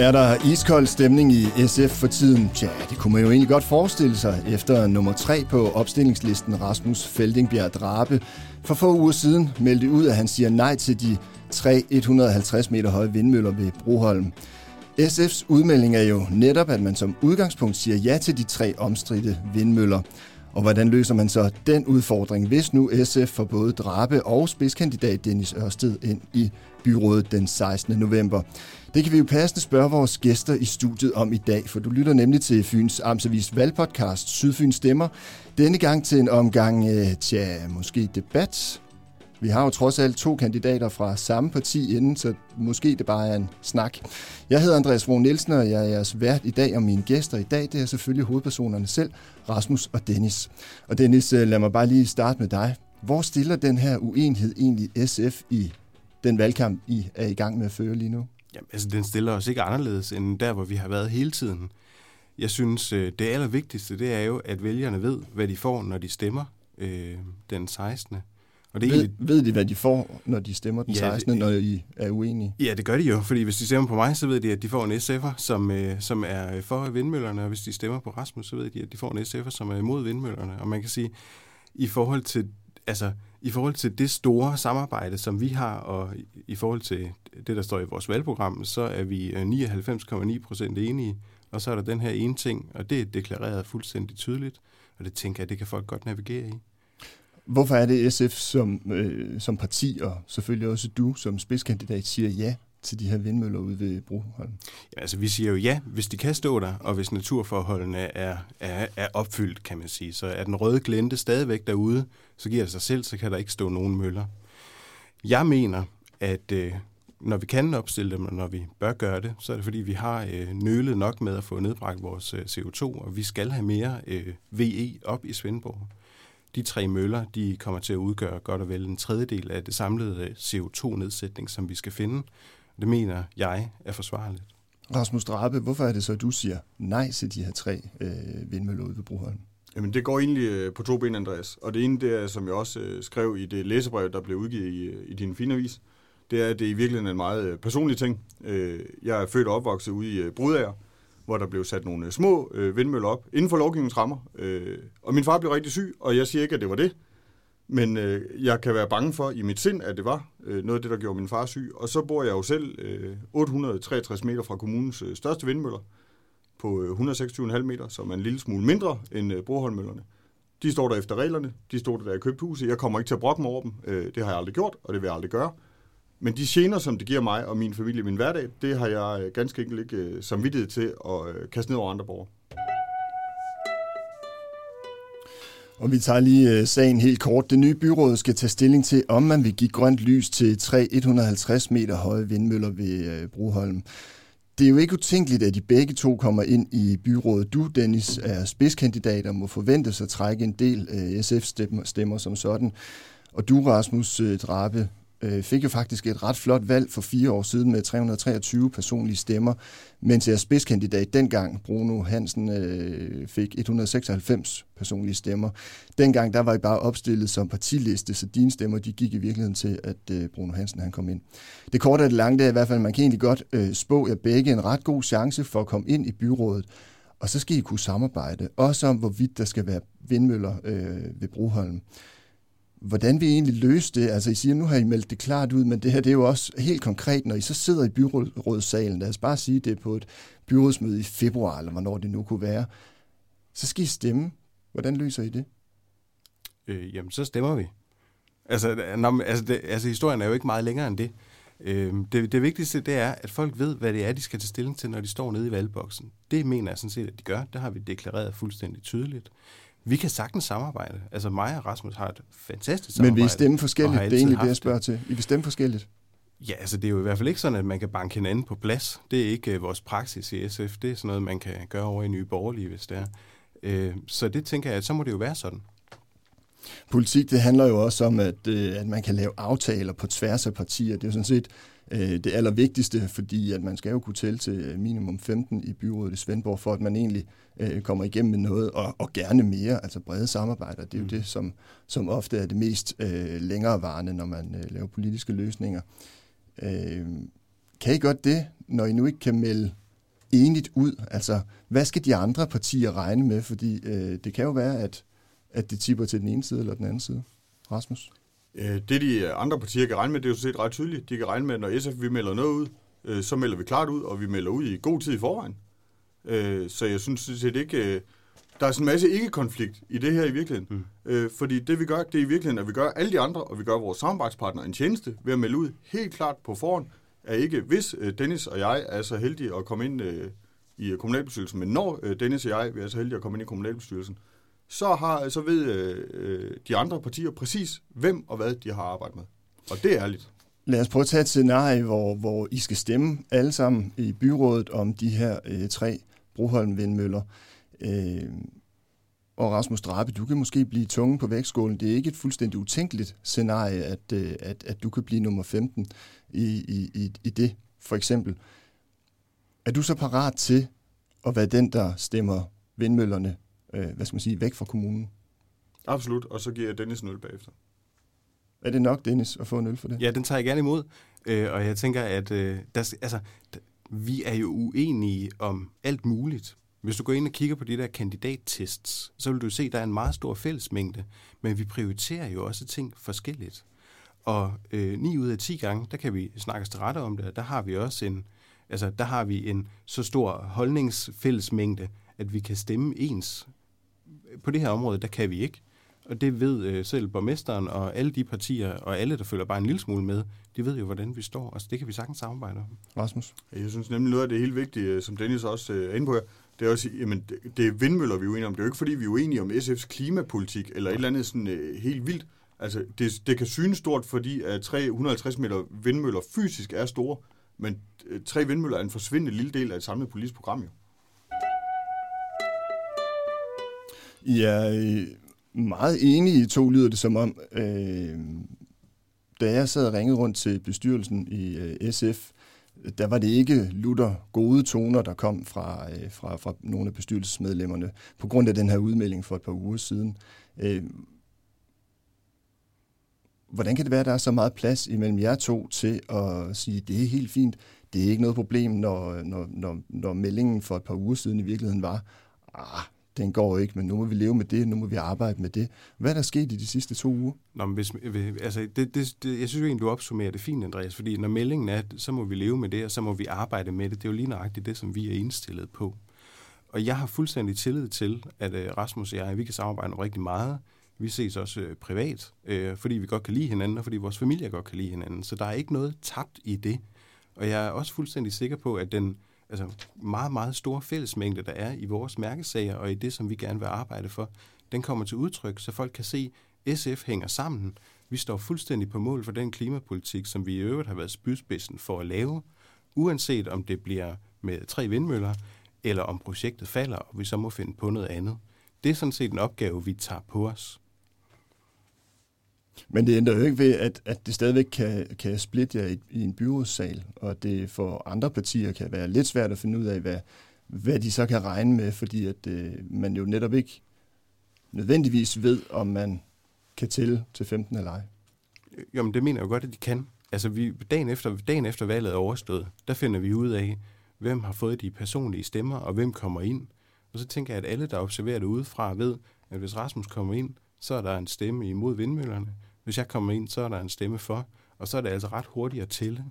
Er der iskold stemning i SF for tiden? Tja, det kunne man jo egentlig godt forestille sig efter nummer tre på opstillingslisten, Rasmus Feldingbjerg Drabe. For få uger siden meldte ud, at han siger nej til de tre 150 meter høje vindmøller ved Broholm. SF's udmelding er jo netop, at man som udgangspunkt siger ja til de tre omstridte vindmøller. Og hvordan løser man så den udfordring, hvis nu SF får både Drabe og spidskandidat Dennis Ørsted ind i byrådet den 16. november? Det kan vi jo passende spørge vores gæster i studiet om i dag, for du lytter nemlig til Fyns Amtsavis valgpodcast Sydfyns Stemmer. Denne gang til en omgang, øh, tja, måske debat. Vi har jo trods alt to kandidater fra samme parti inden, så måske det bare er en snak. Jeg hedder Andreas Vogn Nielsen, og jeg er jeres vært i dag, og mine gæster i dag, det er selvfølgelig hovedpersonerne selv, Rasmus og Dennis. Og Dennis, øh, lad mig bare lige starte med dig. Hvor stiller den her uenighed egentlig SF i den valgkamp, I er i gang med at føre lige nu? Jamen, altså, den stiller os ikke anderledes end der, hvor vi har været hele tiden. Jeg synes, øh, det allervigtigste, det er jo, at vælgerne ved, hvad de får, når de stemmer øh, den 16. Og det ved, egentlig... ved de, hvad de får, når de stemmer den ja, 16., når I er uenige? Ja, det gør de jo, fordi hvis de stemmer på mig, så ved de, at de får en SF'er, som, øh, som er for vindmøllerne, og hvis de stemmer på Rasmus, så ved de, at de får en SF'er, som er imod vindmøllerne. Og man kan sige, i forhold til, altså, i forhold til det store samarbejde, som vi har, og i forhold til det, der står i vores valgprogram, så er vi øh, 99,9 procent enige. Og så er der den her ene ting, og det er deklareret fuldstændig tydeligt, og det tænker jeg, det kan folk godt navigere i. Hvorfor er det SF som, øh, som parti, og selvfølgelig også du som spidskandidat, siger ja til de her vindmøller ude ved Broholm? Ja, altså vi siger jo ja, hvis de kan stå der, og hvis naturforholdene er, er, er opfyldt, kan man sige. Så er den røde glente stadigvæk derude, så giver det sig selv, så kan der ikke stå nogen møller. Jeg mener, at øh, når vi kan opstille dem, og når vi bør gøre det, så er det fordi, vi har øh, nølet nok med at få nedbragt vores øh, CO2, og vi skal have mere øh, VE op i Svendborg. De tre møller, de kommer til at udgøre godt og vel en tredjedel af det samlede øh, CO2-nedsætning, som vi skal finde. Det mener jeg er forsvarligt. Rasmus Drabe, hvorfor er det så, at du siger nej til de her tre øh, vindmøller ude ved Broholm? Jamen, det går egentlig øh, på to ben, Andreas. Og det ene, det er, som jeg også øh, skrev i det læsebrev, der blev udgivet i, øh, i din fine avis, det er, at det er i virkeligheden en meget personlig ting. Jeg er født og opvokset ude i Brudager, hvor der blev sat nogle små vindmøller op inden for lovgivningens rammer. Og min far blev rigtig syg, og jeg siger ikke, at det var det. Men øh, jeg kan være bange for i mit sind, at det var øh, noget af det, der gjorde min far syg. Og så bor jeg jo selv øh, 863 meter fra kommunens største vindmøller på 126,5 meter, som er en lille smule mindre end øh, Broholmøllerne. De står der efter reglerne, de står der, da i købte huset. Jeg kommer ikke til at brokke mig over dem, øh, det har jeg aldrig gjort, og det vil jeg aldrig gøre. Men de gener, som det giver mig og min familie min hverdag, det har jeg ganske enkelt ikke samvittighed til at kaste ned over andre borgere. Og vi tager lige øh, sagen helt kort. Det nye byråd skal tage stilling til, om man vil give grønt lys til tre 150 meter høje vindmøller ved øh, Broholm det er jo ikke utænkeligt, at de begge to kommer ind i byrådet. Du, Dennis, er spidskandidat og må forventes at trække en del øh, SF-stemmer som sådan. Og du, Rasmus Drabe, øh, fik jo faktisk et ret flot valg for fire år siden med 323 personlige stemmer, mens jeres spidskandidat dengang, Bruno Hansen, øh, fik 196 personlige stemmer. Dengang der var I bare opstillet som partiliste, så dine stemmer de gik i virkeligheden til, at øh, Bruno Hansen han kom ind. Det korte og det lange det er i hvert fald, at man kan egentlig godt øh, spå jer begge en ret god chance for at komme ind i byrådet, og så skal I kunne samarbejde, også om hvorvidt der skal være vindmøller øh, ved Broholm hvordan vi egentlig løser det. Altså I siger, nu har I meldt det klart ud, men det her det er jo også helt konkret, når I så sidder i byrådssalen, lad os bare sige det på et byrådsmøde i februar, eller hvornår det nu kunne være, så skal I stemme. Hvordan løser I det? Øh, jamen, så stemmer vi. Altså, når, altså, det, altså, historien er jo ikke meget længere end det. Øh, det. Det vigtigste, det er, at folk ved, hvad det er, de skal tage stilling til, når de står nede i valgboksen. Det mener jeg sådan set, at de gør. Det har vi deklareret fuldstændig tydeligt. Vi kan sagtens samarbejde. Altså mig og Rasmus har et fantastisk samarbejde. Men vi stemme forskelligt? Det er egentlig det, jeg spørger til. I vil stemme forskelligt? Ja, altså det er jo i hvert fald ikke sådan, at man kan banke hinanden på plads. Det er ikke uh, vores praksis i SF. Det er sådan noget, man kan gøre over i Nye Borgerlige, hvis det er. Uh, så det tænker jeg, at så må det jo være sådan. Politik, det handler jo også om, at, uh, at man kan lave aftaler på tværs af partier. Det er jo sådan set øh, det allervigtigste, fordi at man skal jo kunne tælle til minimum 15 i byrådet i Svendborg, for at man egentlig øh, kommer igennem med noget, og, og gerne mere, altså brede samarbejder. Det er jo mm. det, som, som ofte er det mest øh, længerevarende, når man øh, laver politiske løsninger. Øh, kan I godt det, når I nu ikke kan melde enigt ud? Altså, hvad skal de andre partier regne med? Fordi øh, det kan jo være, at, at det tipper til den ene side eller den anden side. Rasmus? Øh, det de andre partier kan regne med, det er jo set ret tydeligt. De kan regne med, at når SF vi melder noget ud, øh, så melder vi klart ud, og vi melder ud i god tid i forvejen. Øh, så jeg synes set ikke... Øh, der er sådan en masse ikke-konflikt i det her i virkeligheden. Mm. Øh, fordi det vi gør, det er i virkeligheden, at vi gør alle de andre, og vi gør vores samarbejdspartnere en tjeneste ved at melde ud helt klart på forhånd, at ikke hvis øh, Dennis og jeg er så heldige at komme ind øh, i kommunalbestyrelsen, men når øh, Dennis og jeg er så heldige at komme ind i kommunalbestyrelsen, så, har, så ved øh, de andre partier præcis, hvem og hvad de har arbejdet med. Og det er ærligt. Lad os prøve at tage et scenarie, hvor, hvor I skal stemme alle sammen i byrådet om de her øh, tre Broholm-vindmøller. Øh, og Rasmus Drabe, du kan måske blive tunge på vægtskålen. Det er ikke et fuldstændig utænkeligt scenarie, at, øh, at, at du kan blive nummer 15 i, i, i, i det, for eksempel. Er du så parat til at være den, der stemmer vindmøllerne øh, hvad skal man sige, væk fra kommunen? Absolut, og så giver jeg Dennis en øl bagefter. Er det nok, Dennis, at få en øl for det? Ja, den tager jeg gerne imod. Øh, og jeg tænker, at øh, der, altså, vi er jo uenige om alt muligt. Hvis du går ind og kigger på de der kandidattests, så vil du se, at der er en meget stor fællesmængde, men vi prioriterer jo også ting forskelligt. Og øh, 9 ud af 10 gange, der kan vi snakke til rette om det, der har vi også en, altså der har vi en så stor holdningsfællesmængde, at vi kan stemme ens. På det her område, der kan vi ikke. Og det ved øh, selv borgmesteren og alle de partier, og alle, der følger bare en lille smule med, de ved jo, hvordan vi står. Altså, det kan vi sagtens samarbejde om. Rasmus? Jeg synes nemlig noget af det helt vigtige, øh, som Dennis også øh, er inde på her, det er også, jamen, det, det er vindmøller, vi er uenige om. Det er jo ikke, fordi vi er uenige om SF's klimapolitik, eller et eller andet sådan øh, helt vildt. Altså, det, det kan synes stort, fordi at 350 meter vindmøller fysisk er store, men tre vindmøller er en forsvindende lille del af et samlet politisk program, jo. I er øh, meget enige i to, lyder det som om. Øh, da jeg sad og ringede rundt til bestyrelsen i øh, SF, der var det ikke lutter gode toner, der kom fra, øh, fra, fra nogle af bestyrelsesmedlemmerne, på grund af den her udmelding for et par uger siden. Øh, hvordan kan det være, at der er så meget plads imellem jer to til at sige, at det er helt fint, det er ikke noget problem, når, når, når, når meldingen for et par uger siden i virkeligheden var, ah, den går ikke, men nu må vi leve med det, nu må vi arbejde med det. Hvad er der sket i de sidste to uger? Nå, men hvis, altså, det, det, det, jeg synes jo egentlig, du opsummerer det fint, Andreas, fordi når meldingen er, så må vi leve med det, og så må vi arbejde med det. Det er jo lige nøjagtigt det, som vi er indstillet på. Og jeg har fuldstændig tillid til, at øh, Rasmus og jeg, vi kan samarbejde om rigtig meget. Vi ses også øh, privat, øh, fordi vi godt kan lide hinanden, og fordi vores familie godt kan lide hinanden. Så der er ikke noget tabt i det. Og jeg er også fuldstændig sikker på, at den altså meget, meget store fællesmængde, der er i vores mærkesager og i det, som vi gerne vil arbejde for, den kommer til udtryk, så folk kan se, at SF hænger sammen. Vi står fuldstændig på mål for den klimapolitik, som vi i øvrigt har været spydspidsen for at lave, uanset om det bliver med tre vindmøller, eller om projektet falder, og vi så må finde på noget andet. Det er sådan set en opgave, vi tager på os. Men det ændrer jo ikke ved, at, at det stadigvæk kan, kan splitte jer i, i en byrådssal, og det for andre partier kan være lidt svært at finde ud af, hvad, hvad de så kan regne med, fordi at øh, man jo netop ikke nødvendigvis ved, om man kan tælle til 15 eller ej. Jamen, det mener jeg jo godt, at de kan. Altså, vi, dagen, efter, dagen efter valget er overstået, der finder vi ud af, hvem har fået de personlige stemmer, og hvem kommer ind. Og så tænker jeg, at alle, der observerer det udefra, ved, at hvis Rasmus kommer ind, så er der en stemme imod vindmøllerne. Hvis jeg kommer ind, så er der en stemme for, og så er det altså ret hurtigt at tælle.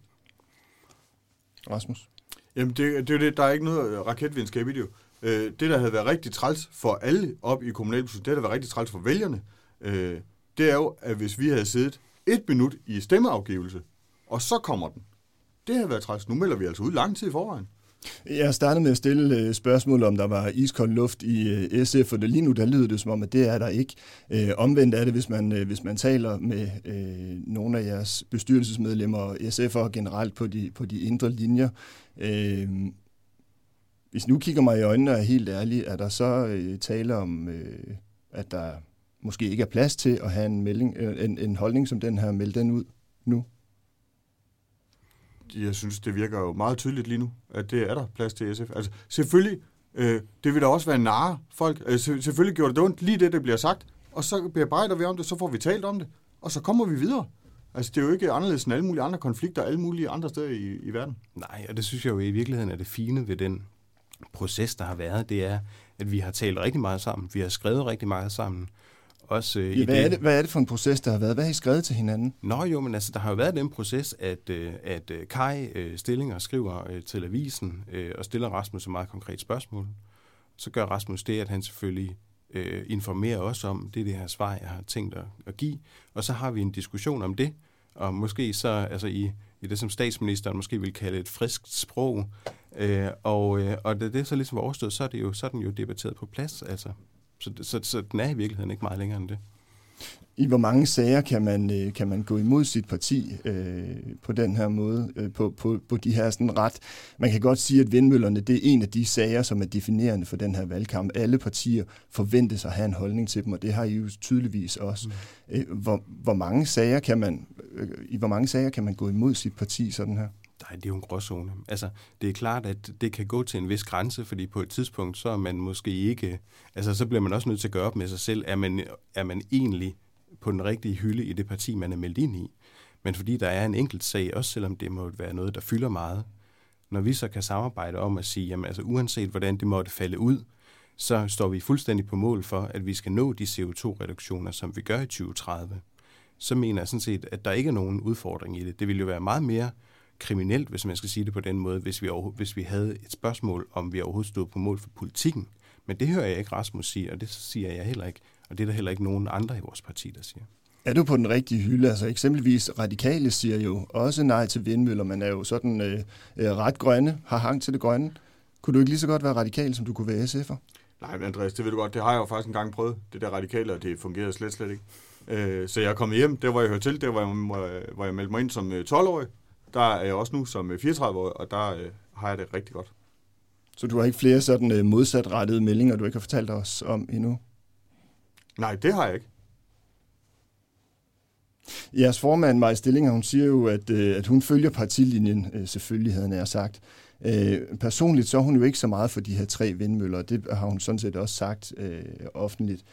Rasmus? Jamen, det, det er det. Der er ikke noget raketvidenskab i det jo. Øh, det, der havde været rigtig træls for alle op i kommunalbestyrelsen, det, der havde været rigtig træls for vælgerne, øh, det er jo, at hvis vi havde siddet et minut i stemmeafgivelse, og så kommer den, det havde været træls. Nu melder vi altså ud lang tid i forvejen. Jeg startede med at stille øh, spørgsmål om, der var iskold luft i øh, SF, og det, lige nu der lyder det som om, at det er der ikke. Øh, omvendt er det, hvis man, hvis man taler med nogle af jeres bestyrelsesmedlemmer og SF'er generelt på de, på de indre linjer. Hvis nu kigger mig i øjnene og er helt ærlig, er der så tale om, at der måske ikke er plads til at have en, melding, en, en holdning som den her, melde den ud nu? Jeg synes, det virker jo meget tydeligt lige nu, at det er der plads til SF. Altså, selvfølgelig, øh, det vil da også være narre folk. Øh, selvfølgelig gjorde det ondt, lige det, der bliver sagt, og så bearbejder vi om det, så får vi talt om det, og så kommer vi videre. Altså, det er jo ikke anderledes end alle mulige andre konflikter alle mulige andre steder i, i verden. Nej, og det synes jeg jo i virkeligheden er det fine ved den proces, der har været, det er, at vi har talt rigtig meget sammen. Vi har skrevet rigtig meget sammen. Også, øh, ja, hvad, det, er det, hvad er det for en proces, der har været? Hvad har I skrevet til hinanden? Nå jo, men altså, der har jo været den proces, at, øh, at øh, Kai øh, Stillinger skriver øh, til avisen øh, og stiller Rasmus et meget konkret spørgsmål. Så gør Rasmus det, at han selvfølgelig øh, informerer os om, det er det her svar, jeg har tænkt at, at give. Og så har vi en diskussion om det, og måske så altså i, i det, som statsministeren måske vil kalde et friskt sprog. Øh, og, øh, og det, det så ligesom overstået, så er, det jo, så er den jo debatteret på plads. Altså. Så, så, så den er i virkeligheden ikke meget længere end det. I hvor mange sager kan man, øh, kan man gå imod sit parti øh, på den her måde, øh, på, på, på de her sådan ret... Man kan godt sige, at vindmøllerne det er en af de sager, som er definerende for den her valgkamp. Alle partier forventes at have en holdning til dem, og det har I jo tydeligvis også. Mm. Øh, hvor, hvor mange sager kan man, øh, I hvor mange sager kan man gå imod sit parti sådan her? Nej, det er jo en gråzone. Altså, det er klart, at det kan gå til en vis grænse, fordi på et tidspunkt, så er man måske ikke... Altså, så bliver man også nødt til at gøre op med sig selv, er man, er man egentlig på den rigtige hylde i det parti, man er meldt ind i. Men fordi der er en enkelt sag, også selvom det må være noget, der fylder meget, når vi så kan samarbejde om at sige, jamen altså uanset hvordan det måtte falde ud, så står vi fuldstændig på mål for, at vi skal nå de CO2-reduktioner, som vi gør i 2030, så mener jeg sådan set, at der ikke er nogen udfordring i det. Det ville jo være meget mere kriminelt, hvis man skal sige det på den måde, hvis vi, hvis vi havde et spørgsmål, om vi overhovedet stod på mål for politikken. Men det hører jeg ikke Rasmus sige, og det siger jeg heller ikke. Og det er der heller ikke nogen andre i vores parti, der siger. Er du på den rigtige hylde? Altså eksempelvis radikale siger jo også nej til vindmøller, men er jo sådan øh, øh, ret grønne, har hang til det grønne. Kunne du ikke lige så godt være radikal, som du kunne være SF'er? Nej, men Andreas, det ved du godt, det har jeg jo faktisk engang prøvet, det der radikale, og det fungerede slet, slet ikke. Øh, så jeg er kommet hjem, der hvor jeg hørte til, der hvor jeg, hvor jeg meldte mig ind som 12-årig, øh, der er jeg også nu som 34-årig, øh, og der øh, har jeg det rigtig godt. Så du har ikke flere sådan øh, modsatrettede meldinger, du ikke har fortalt os om endnu? Nej, det har jeg ikke. Jeres formand, Maja Stillinger, hun siger jo, at, øh, at hun følger partilinjen, selvfølgelig havde jeg sagt. personligt så er hun jo ikke så meget for de her tre vindmøller, det har hun sådan set også sagt øh, offentligt.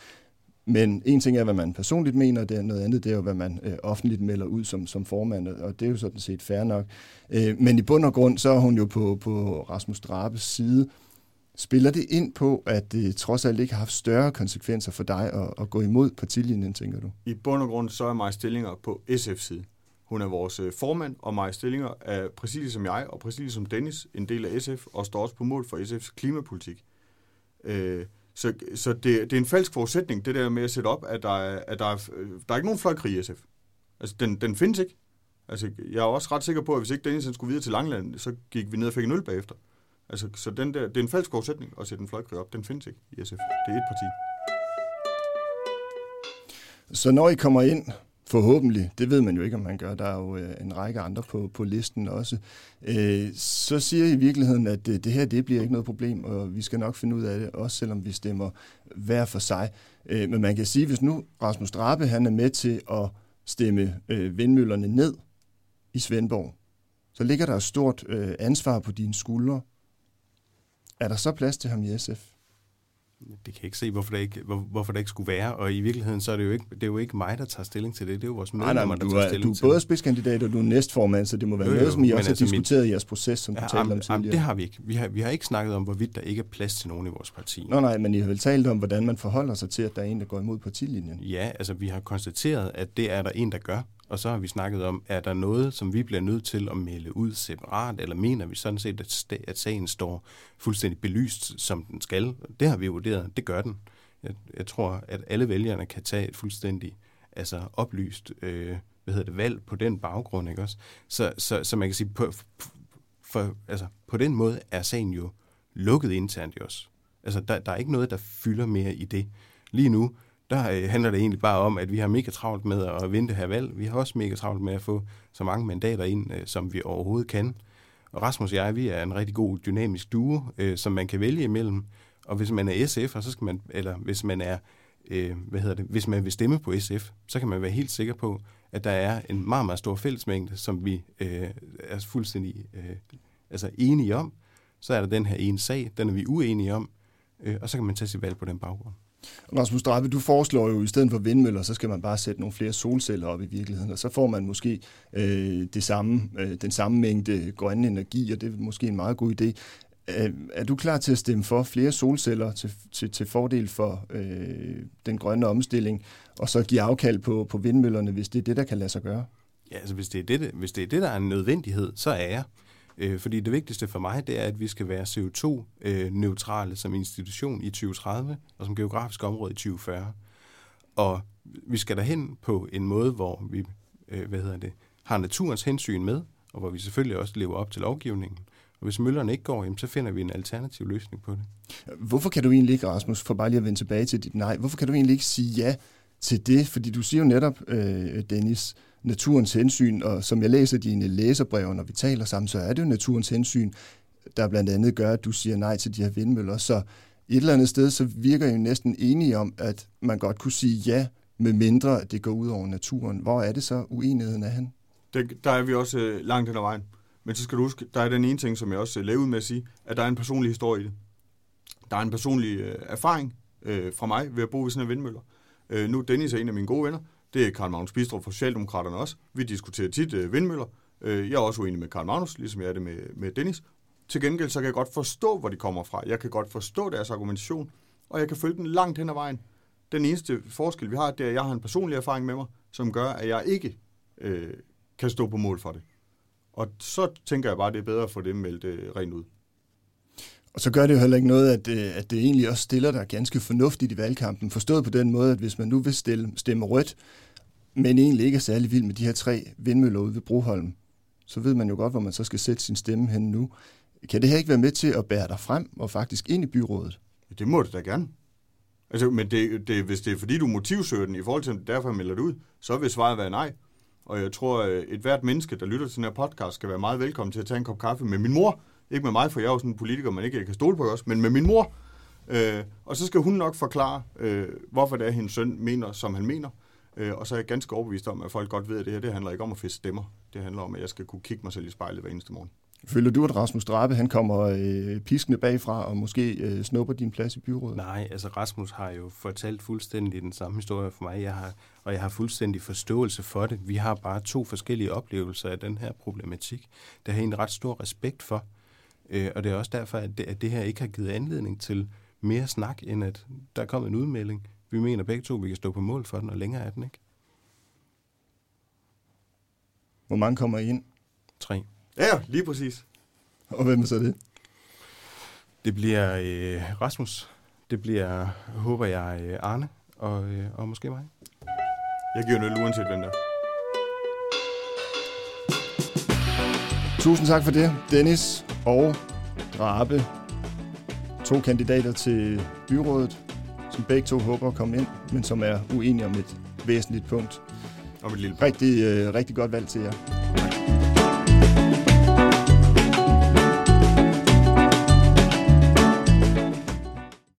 Men en ting er, hvad man personligt mener, det er noget andet, det er jo, hvad man øh, offentligt melder ud som, som formand, og det er jo sådan set fair nok. Øh, men i bund og grund, så er hun jo på, på Rasmus Drabes side. Spiller det ind på, at det trods alt ikke har haft større konsekvenser for dig at, at gå imod partilinjen, tænker du? I bund og grund, så er Maja Stillinger på SF's side. Hun er vores øh, formand, og Maja Stillinger er præcis som jeg, og præcis som Dennis, en del af SF, og står også på mål for SF's klimapolitik. Øh, så, så det, det er en falsk forudsætning, det der med at sætte op, at der er, at der er, der er ikke nogen fløjkrig i SF. Altså, den, den findes ikke. Altså, jeg er også ret sikker på, at hvis ikke Dennis skulle videre til Langland, så gik vi ned og fik en øl bagefter. Altså, så den der, det er en falsk forudsætning at sætte en fløjkrig op. Den findes ikke i SF. Det er et parti. Så når I kommer ind Forhåbentlig, det ved man jo ikke, om man gør. Der er jo øh, en række andre på, på listen også. Øh, så siger I i virkeligheden, at det, det her det bliver ikke noget problem, og vi skal nok finde ud af det, også selvom vi stemmer hver for sig. Øh, men man kan sige, hvis nu Rasmus Drabe han er med til at stemme øh, vindmøllerne ned i Svendborg, så ligger der et stort øh, ansvar på dine skuldre. Er der så plads til ham i SF? Det kan jeg ikke se, hvorfor det ikke, hvor, hvorfor det ikke skulle være. Og i virkeligheden, så er det jo ikke, det er jo ikke mig, der tager stilling til det. Det er jo vores medlemmer, nej, nej, der tager stilling til det. Du er både spidskandidat, og du er næstformand, så det må være jo, jo, noget, som I også har altså diskuteret mit, i jeres proces, som ja, du talte om tidligere. Det har vi ikke. Vi har, vi har ikke snakket om, hvorvidt der ikke er plads til nogen i vores parti. Nå nej, men I har vel talt om, hvordan man forholder sig til, at der er en, der går imod partilinjen. Ja, altså vi har konstateret, at det er der en, der gør. Og så har vi snakket om, er der noget, som vi bliver nødt til at melde ud separat, eller mener vi sådan set, at, at sagen står fuldstændig belyst, som den skal? Det har vi vurderet. Det gør den. Jeg, jeg tror, at alle vælgerne kan tage et fuldstændig altså oplyst øh, hvad hedder det, valg på den baggrund. Ikke også? Så, så, så man kan sige, på, for, altså, på den måde er sagen jo lukket internt i os. Altså, der, der er ikke noget, der fylder mere i det. Lige nu, der øh, handler det egentlig bare om, at vi har mega travlt med at vinde det her valg. Vi har også mega travlt med at få så mange mandater ind, øh, som vi overhovedet kan. Og Rasmus og jeg, vi er en rigtig god dynamisk duo, øh, som man kan vælge imellem. Og hvis man er SF, så skal man, eller hvis man er, øh, hvad hedder det, hvis man vil stemme på SF, så kan man være helt sikker på, at der er en meget, meget stor fællesmængde, som vi øh, er fuldstændig øh, altså enige om. Så er der den her ene sag, den er vi uenige om, øh, og så kan man tage sit valg på den baggrund. Rasmus Drabe, du foreslår jo, at i stedet for vindmøller, så skal man bare sætte nogle flere solceller op i virkeligheden, og så får man måske øh, det samme, øh, den samme mængde grønne energi, og det er måske en meget god idé. Er, er du klar til at stemme for flere solceller til, til, til fordel for øh, den grønne omstilling, og så give afkald på, på vindmøllerne, hvis det er det, der kan lade sig gøre? Ja, altså hvis det er det, hvis det, er det der er en nødvendighed, så er jeg. Øh, fordi det vigtigste for mig, det er, at vi skal være CO2-neutrale øh, som institution i 2030, og som geografisk område i 2040. Og vi skal derhen på en måde, hvor vi øh, hvad hedder det, har naturens hensyn med, og hvor vi selvfølgelig også lever op til lovgivningen. Og hvis møllerne ikke går, jamen, så finder vi en alternativ løsning på det. Hvorfor kan du egentlig ikke, Rasmus, for bare lige at vende tilbage til dit nej, hvorfor kan du egentlig ikke sige ja til det? Fordi du siger jo netop, øh, Dennis, naturens hensyn, og som jeg læser dine læserbreve, når vi taler sammen, så er det jo naturens hensyn, der blandt andet gør, at du siger nej til de her vindmøller. Så et eller andet sted, så virker I jo næsten enige om, at man godt kunne sige ja, med mindre det går ud over naturen. Hvor er det så uenigheden af han? Der, der er vi også øh, langt hen ad vejen. Men så skal du huske, der er den ene ting, som jeg også øh, ud med at sige, at der er en personlig historie i det. Der er en personlig øh, erfaring øh, fra mig ved at bo ved sådan en vindmøller. Øh, nu Dennis er en af mine gode venner. Det er Karl Magnus Bistrup fra Socialdemokraterne også. Vi diskuterer tit øh, vindmøller. Øh, jeg er også uenig med Karl Magnus, ligesom jeg er det med, med Dennis. Til gengæld så kan jeg godt forstå, hvor de kommer fra. Jeg kan godt forstå deres argumentation, og jeg kan følge den langt hen ad vejen. Den eneste forskel, vi har, det er, at jeg har en personlig erfaring med mig, som gør, at jeg ikke øh, kan stå på mål for det. Og så tænker jeg bare, at det er bedre at få det meldt øh, rent ud. Og så gør det jo heller ikke noget, at, øh, at det egentlig også stiller dig ganske fornuftigt i valgkampen. Forstået på den måde, at hvis man nu vil stille, stemme rødt, men egentlig ikke er særlig vild med de her tre vindmøller ude ved Broholm, så ved man jo godt, hvor man så skal sætte sin stemme hen nu. Kan det her ikke være med til at bære dig frem og faktisk ind i byrådet? Det må det da gerne. Altså, men det, det, hvis det er fordi, du motivsøger den i forhold til, at derfor melder det ud, så vil svaret være nej. Og jeg tror, øh, at et hvert menneske, der lytter til den her podcast, skal være meget velkommen til at tage en kop kaffe med min mor. Ikke med mig, for jeg er jo sådan en politiker, man ikke kan stole på os, men med min mor. Øh, og så skal hun nok forklare, øh, hvorfor det er, hendes søn mener, som han mener. Øh, og så er jeg ganske overbevist om, at folk godt ved, at det her det handler ikke om at fiske stemmer. Det handler om, at jeg skal kunne kigge mig selv i spejlet hver eneste morgen. Føler du, at Rasmus Drabe han kommer øh, piskende bagfra og måske øh, snupper din plads i byrådet? Nej, altså Rasmus har jo fortalt fuldstændig den samme historie for mig, jeg har, og jeg har fuldstændig forståelse for det. Vi har bare to forskellige oplevelser af den her problematik. Det har jeg en ret stor respekt for, øh, og det er også derfor, at det, at det her ikke har givet anledning til mere snak, end at der er kommet en udmelding. Vi mener begge to, at vi kan stå på mål for den, og længere er den ikke. Hvor mange kommer I ind? Tre. Ja, lige præcis. Og hvem er så det? Det bliver øh, Rasmus. Det bliver, håber jeg, øh, Arne og, øh, og måske mig. Jeg giver noget uanset hvem der. Tusind tak for det, Dennis og Drabe. To kandidater til byrådet, som begge to håber at komme ind, men som er uenige om et væsentligt punkt. Om et lille Rigtig, øh, rigtig godt valg til jer.